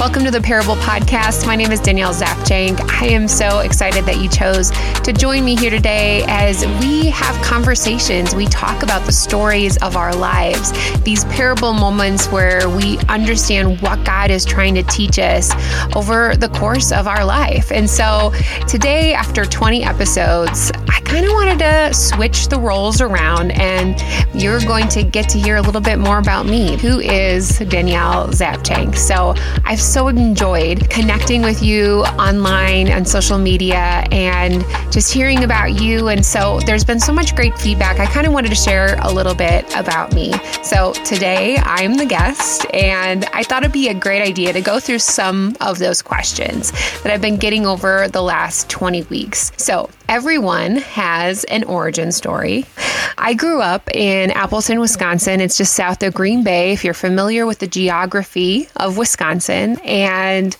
Welcome to the Parable Podcast. My name is Danielle Zapchenk. I am so excited that you chose to join me here today as we have conversations. We talk about the stories of our lives, these parable moments where we understand what God is trying to teach us over the course of our life. And so today, after 20 episodes, kind of wanted to switch the roles around, and you're going to get to hear a little bit more about me, who is Danielle Zapchenk. So I've so enjoyed connecting with you online on social media and just hearing about you. And so there's been so much great feedback. I kind of wanted to share a little bit about me. So today I'm the guest, and I thought it'd be a great idea to go through some of those questions that I've been getting over the last 20 weeks. So everyone has an origin story. I grew up in Appleton, Wisconsin. It's just south of Green Bay, if you're familiar with the geography of Wisconsin. And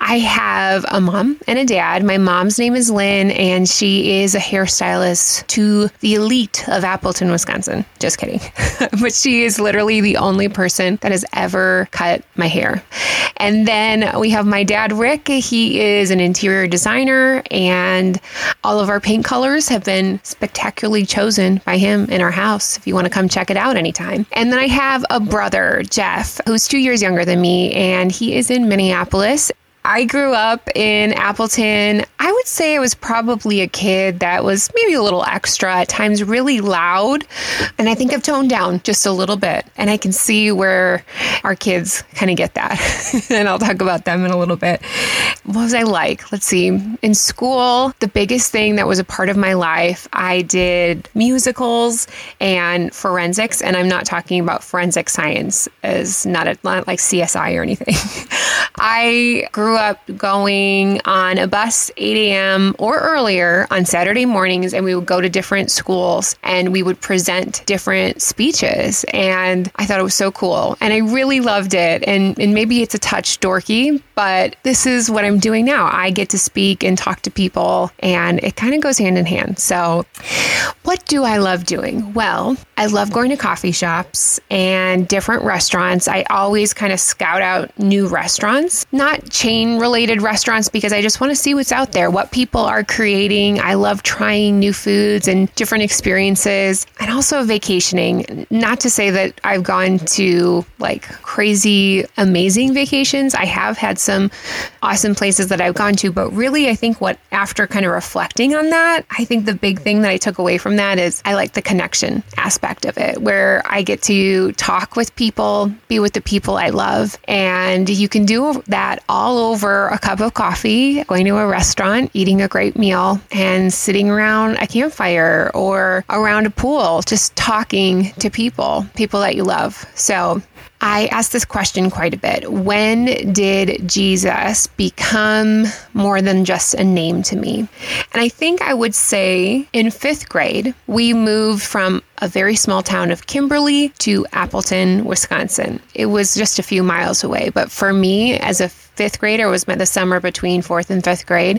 I have a mom and a dad. My mom's name is Lynn, and she is a hairstylist to the elite of Appleton, Wisconsin. Just kidding. but she is literally the only person that has ever cut my hair. And then we have my dad, Rick. He is an interior designer, and all of our paint colors have been spectacularly chosen by him in our house if you want to come check it out anytime. And then I have a brother, Jeff, who's two years younger than me, and he is in Minneapolis. I grew up in Appleton. I would say I was probably a kid that was maybe a little extra, at times really loud. And I think I've toned down just a little bit. And I can see where our kids kind of get that. and I'll talk about them in a little bit. What was I like? Let's see. In school, the biggest thing that was a part of my life, I did musicals and forensics. And I'm not talking about forensic science as not, a, not like CSI or anything. I grew up going on a bus 8 a.m. or earlier on Saturday mornings, and we would go to different schools and we would present different speeches. And I thought it was so cool. And I really loved it. And, and maybe it's a touch dorky, but this is what I'm doing now. I get to speak and talk to people, and it kind of goes hand in hand. So, what do I love doing? Well, I love going to coffee shops and different restaurants. I always kind of scout out new restaurants, not chain related restaurants, because I just want to see what's out there, what people are creating. I love trying new foods and different experiences, and also vacationing. Not to say that I've gone to like crazy, amazing vacations. I have had some awesome places that I've gone to, but really, I think what after kind of reflecting on that, I think the big thing that I took away from that is I like the connection aspect of it, where I get to talk with people, be with the people I love, and you can do that all over a cup of coffee, going to a restaurant, eating a great meal, and sitting around a campfire or around a pool, just talking to people, people that you love. So I ask this question quite a bit. When did Jesus become more than just a name to me? And I think I would say in fifth grade, we moved from a very small town of Kimberly to Appleton, Wisconsin. It was just a few miles away. But for me, as a fifth grader, was meant the summer between fourth and fifth grade,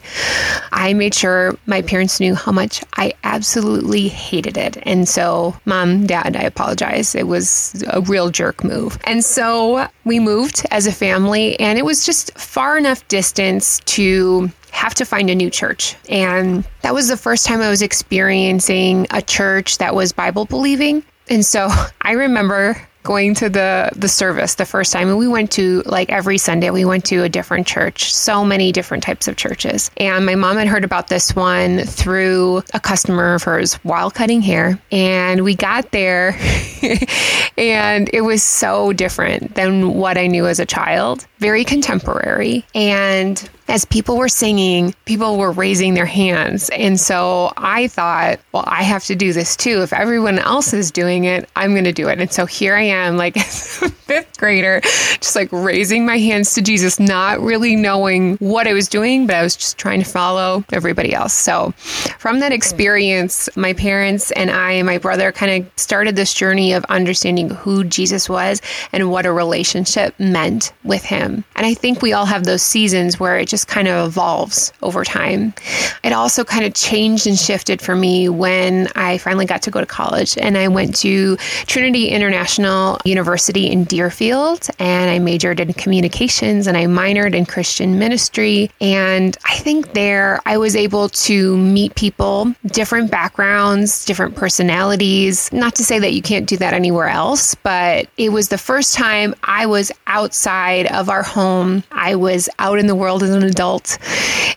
I made sure my parents knew how much I absolutely hated it. And so, mom, dad, I apologize. It was a real jerk move. And so we moved as a family, and it was just far enough distance to have to find a new church. And that was the first time I was experiencing a church that was Bible believing. And so I remember going to the the service the first time. And we went to like every sunday we went to a different church so many different types of churches. And my mom had heard about this one through a customer of hers while cutting hair. And we got there and it was so different than what i knew as a child. Very contemporary. And as people were singing, people were raising their hands. And so I thought, well, I have to do this too. If everyone else is doing it, I'm going to do it. And so here I am, like a fifth grader, just like raising my hands to Jesus, not really knowing what I was doing, but I was just trying to follow everybody else. So from that experience, my parents and I and my brother kind of started this journey of understanding who Jesus was and what a relationship meant with him. And I think we all have those seasons where it just just kind of evolves over time. It also kind of changed and shifted for me when I finally got to go to college and I went to Trinity International University in Deerfield and I majored in communications and I minored in Christian ministry. And I think there I was able to meet people, different backgrounds, different personalities. Not to say that you can't do that anywhere else, but it was the first time I was outside of our home. I was out in the world as an adult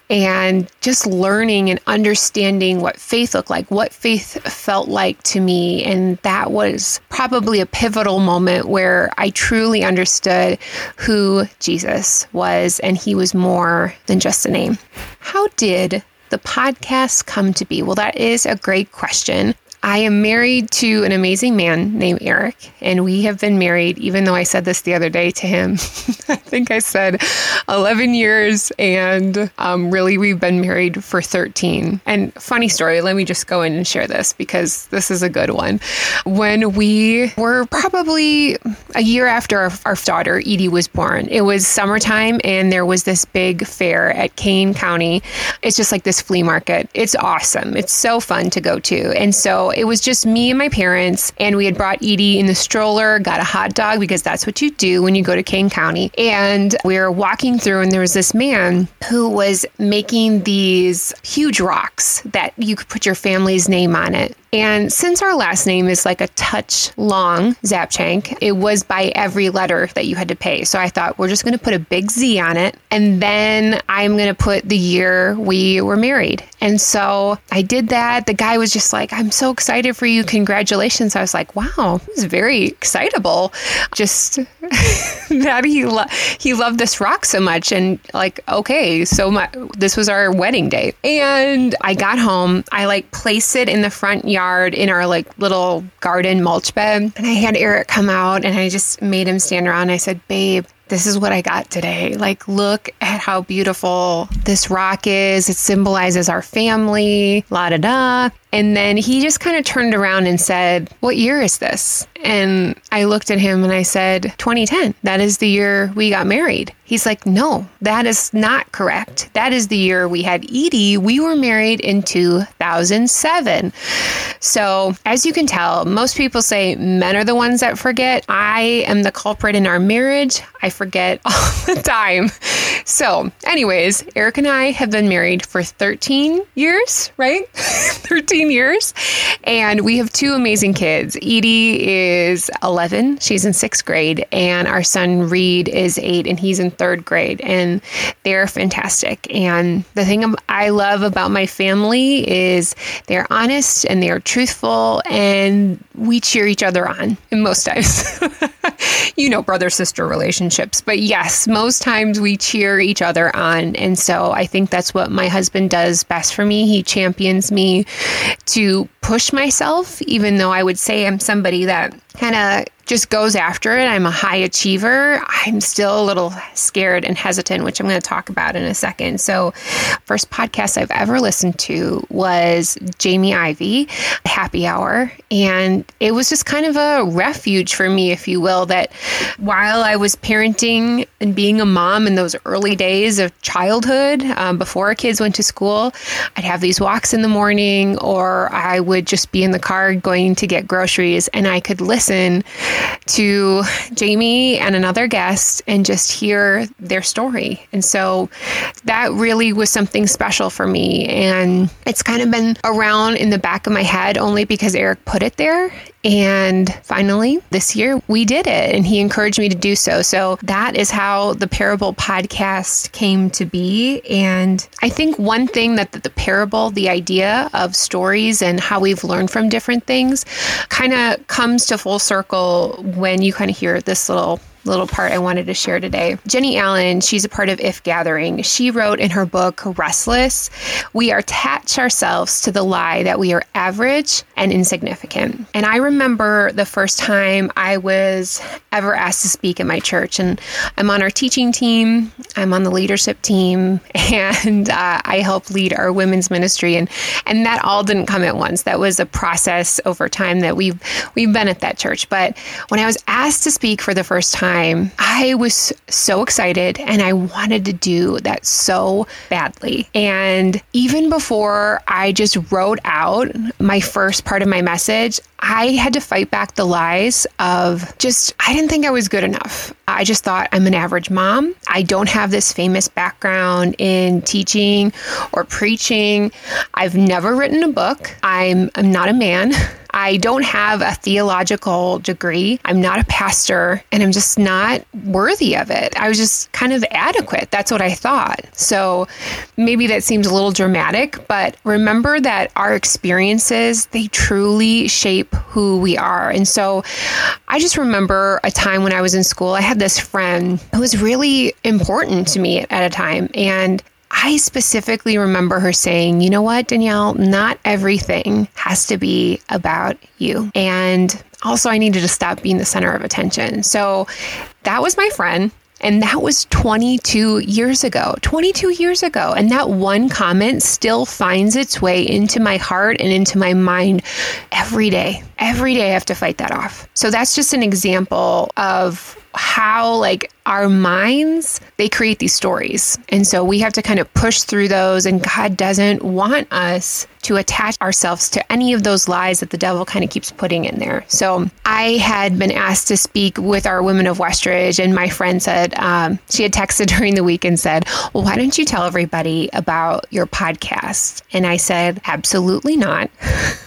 and just learning and understanding what faith looked like, what faith felt like to me. And that was probably a pivotal moment where I truly understood who Jesus was, and he was more than just a name. How did the podcast come to be? Well, that is a great question. I am married to an amazing man named Eric, and we have been married, even though I said this the other day to him. I think I said 11 years, and um, really, we've been married for 13. And funny story, let me just go in and share this because this is a good one. When we were probably a year after our, our daughter, Edie, was born, it was summertime, and there was this big fair at Kane County. It's just like this flea market. It's awesome. It's so fun to go to. And so it was just me and my parents, and we had brought Edie in the stroller, got a hot dog because that's what you do when you go to Kane County. And we were walking through, and there was this man who was making these huge rocks that you could put your family's name on it. And since our last name is like a touch long, Zapchenk, it was by every letter that you had to pay. So I thought we're just going to put a big Z on it. And then I'm going to put the year we were married. And so I did that. The guy was just like, I'm so excited for you. Congratulations. I was like, wow, it was very excitable. Just that he, lo- he loved this rock so much. And like, okay, so my, this was our wedding day. And I got home. I like placed it in the front yard in our like little garden mulch bed. And I had Eric come out and I just made him stand around. I said, Babe, this is what I got today. Like, look at how beautiful this rock is. It symbolizes our family, la da da. And then he just kind of turned around and said, What year is this? And I looked at him and I said, 2010. That is the year we got married. He's like, No, that is not correct. That is the year we had Edie. We were married in 2007. So, as you can tell, most people say men are the ones that forget. I am the culprit in our marriage. I forget all the time. So, anyways, Eric and I have been married for 13 years, right? 13 years. And we have two amazing kids. Edie is 11, she's in sixth grade, and our son Reed is eight, and he's in third grade. And they're fantastic. And the thing I love about my family is they're honest and they're truthful, and we cheer each other on, and most times. you know, brother sister relationships. But yes, most times we cheer each other on. And so I think that's what my husband does best for me. He champions me to push myself, even though I would say I'm somebody that kind of just goes after it. I'm a high achiever. I'm still a little scared and hesitant, which I'm going to talk about in a second. So, first podcast I've ever listened to was Jamie Ivey Happy Hour. And it was just kind of a refuge for me, if you will, that while I was parenting and being a mom in those early days of childhood, um, before our kids went to school, I'd have these walks in the morning, or I would just be in the car going to get groceries, and I could listen to Jamie and another guest and just hear their story. And so that really was something special for me. And it's kind of been around in the back of my head only because Eric put it there. And finally, this year we did it, and he encouraged me to do so. So that is how the Parable podcast came to be. And I think one thing that the, parable, the idea of stories and how we've learned from different things, kind of comes to full circle when you kind of hear this little little part I wanted to share today. Jennie Allen, she's a part of If Gathering. She wrote in her book, Restless, we attach ourselves to the lie that we are average and insignificant. And I remember the first time I was ever asked to speak at my church, and I'm on our teaching team, I'm on the leadership team, and uh, I help lead our women's ministry. And, and that all didn't come at once. That was a process over time that we've, we've been at that church. But when I was asked to speak for the first time, time, I was so excited and I wanted to do that so badly. And even before I just wrote out my first part of my message, I had to fight back the lies of just, I didn't think I was good enough. I just thought I'm an average mom. I don't have this famous background in teaching or preaching. I've never written a book. I'm, I'm not a man. I don't have a theological degree. I'm not a pastor and I'm just not worthy of it. I was just kind of adequate. That's what I thought. So maybe that seems a little dramatic, but remember that our experiences, they truly shape who we are. And so I just remember a time when I was in school, I had this friend who was really important to me at a time. And I specifically remember her saying, you know what, Danielle, not everything has to be about you. And also, I needed to stop being the center of attention. So that was my friend. And that was 22 years ago. 22 years ago. And that one comment still finds its way into my heart and into my mind every day. Every day I have to fight that off. So that's just an example of how like our minds they create these stories. And so we have to kind of push through those and god doesn't want us to attach ourselves to any of those lies that the devil kind of keeps putting in there. So i had been asked to speak with our women of westridge and my friend said um, she had texted during the week and said well why don't you tell everybody about your podcast? And i said absolutely not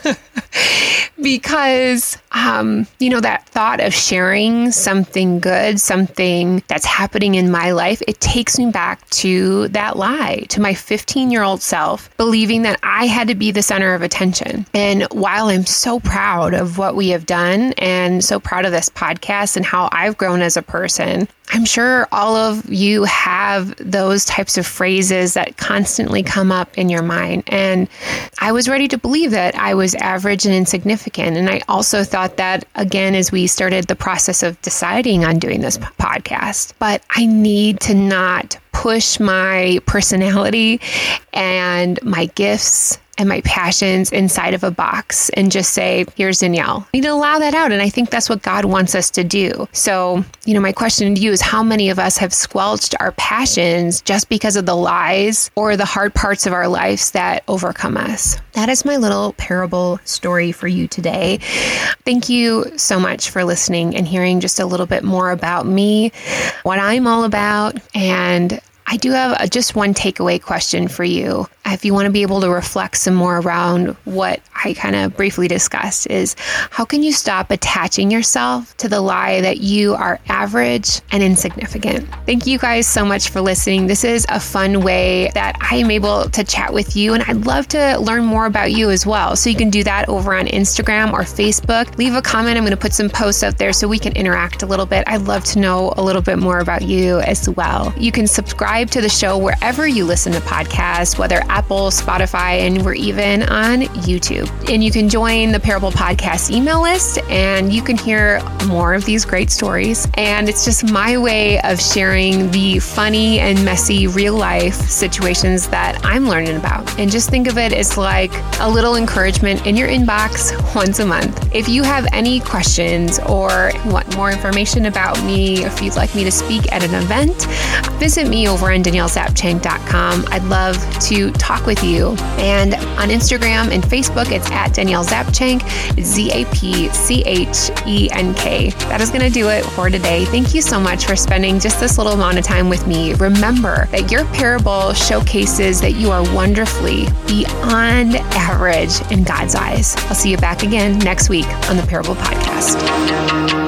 because um, you know that thought of sharing something good something that's happening in my life, it takes me back to that lie, to my 15 year old self, believing that I had to be the center of attention. And while I'm so proud of what we have done and so proud of this podcast and how I've grown as a person, I'm sure all of you have those types of phrases that constantly come up in your mind. And I was ready to believe that I was average and insignificant. And I also thought that, again, as we started the process of deciding on doing this podcast. But I need to not push my personality and my gifts and my passions inside of a box and just say, here's Danielle. I need to allow that out. And I think that's what God wants us to do. So, you know, my question to you is how many of us have squelched our passions just because of the lies or the hard parts of our lives that overcome us? That is my little parable story for you today. Thank you so much for listening and hearing just a little bit more about me, what I'm all about, and I do have just one takeaway question for you. If you want to be able to reflect some more around what I kind of briefly discussed, is how can you stop attaching yourself to the lie that you are average and insignificant? Thank you guys so much for listening. This is a fun way that I am able to chat with you, and I'd love to learn more about you as well. So you can do that over on Instagram or Facebook. Leave a comment. I'm going to put some posts out there so we can interact a little bit. I'd love to know a little bit more about you as well. You can subscribe to the show wherever you listen to podcasts, whether Apple, Spotify, and we're even on YouTube. And you can join the Parable Podcast email list and you can hear more of these great stories. And it's just my way of sharing the funny and messy real life situations that I'm learning about. And just think of it as like a little encouragement in your inbox once a month. If you have any questions or want more information about me, if you'd like me to speak at an event, visit me over on daniellezapchenk.com. I'd love to talk with you. And on Instagram and Facebook, it's at Danielle Zapchenk, Z A P C H E N K. That is going to do it for today. Thank you so much for spending just this little amount of time with me. Remember that your parable showcases that you are wonderfully beyond average in God's eyes. I'll see you back again next week on the Parable Podcast.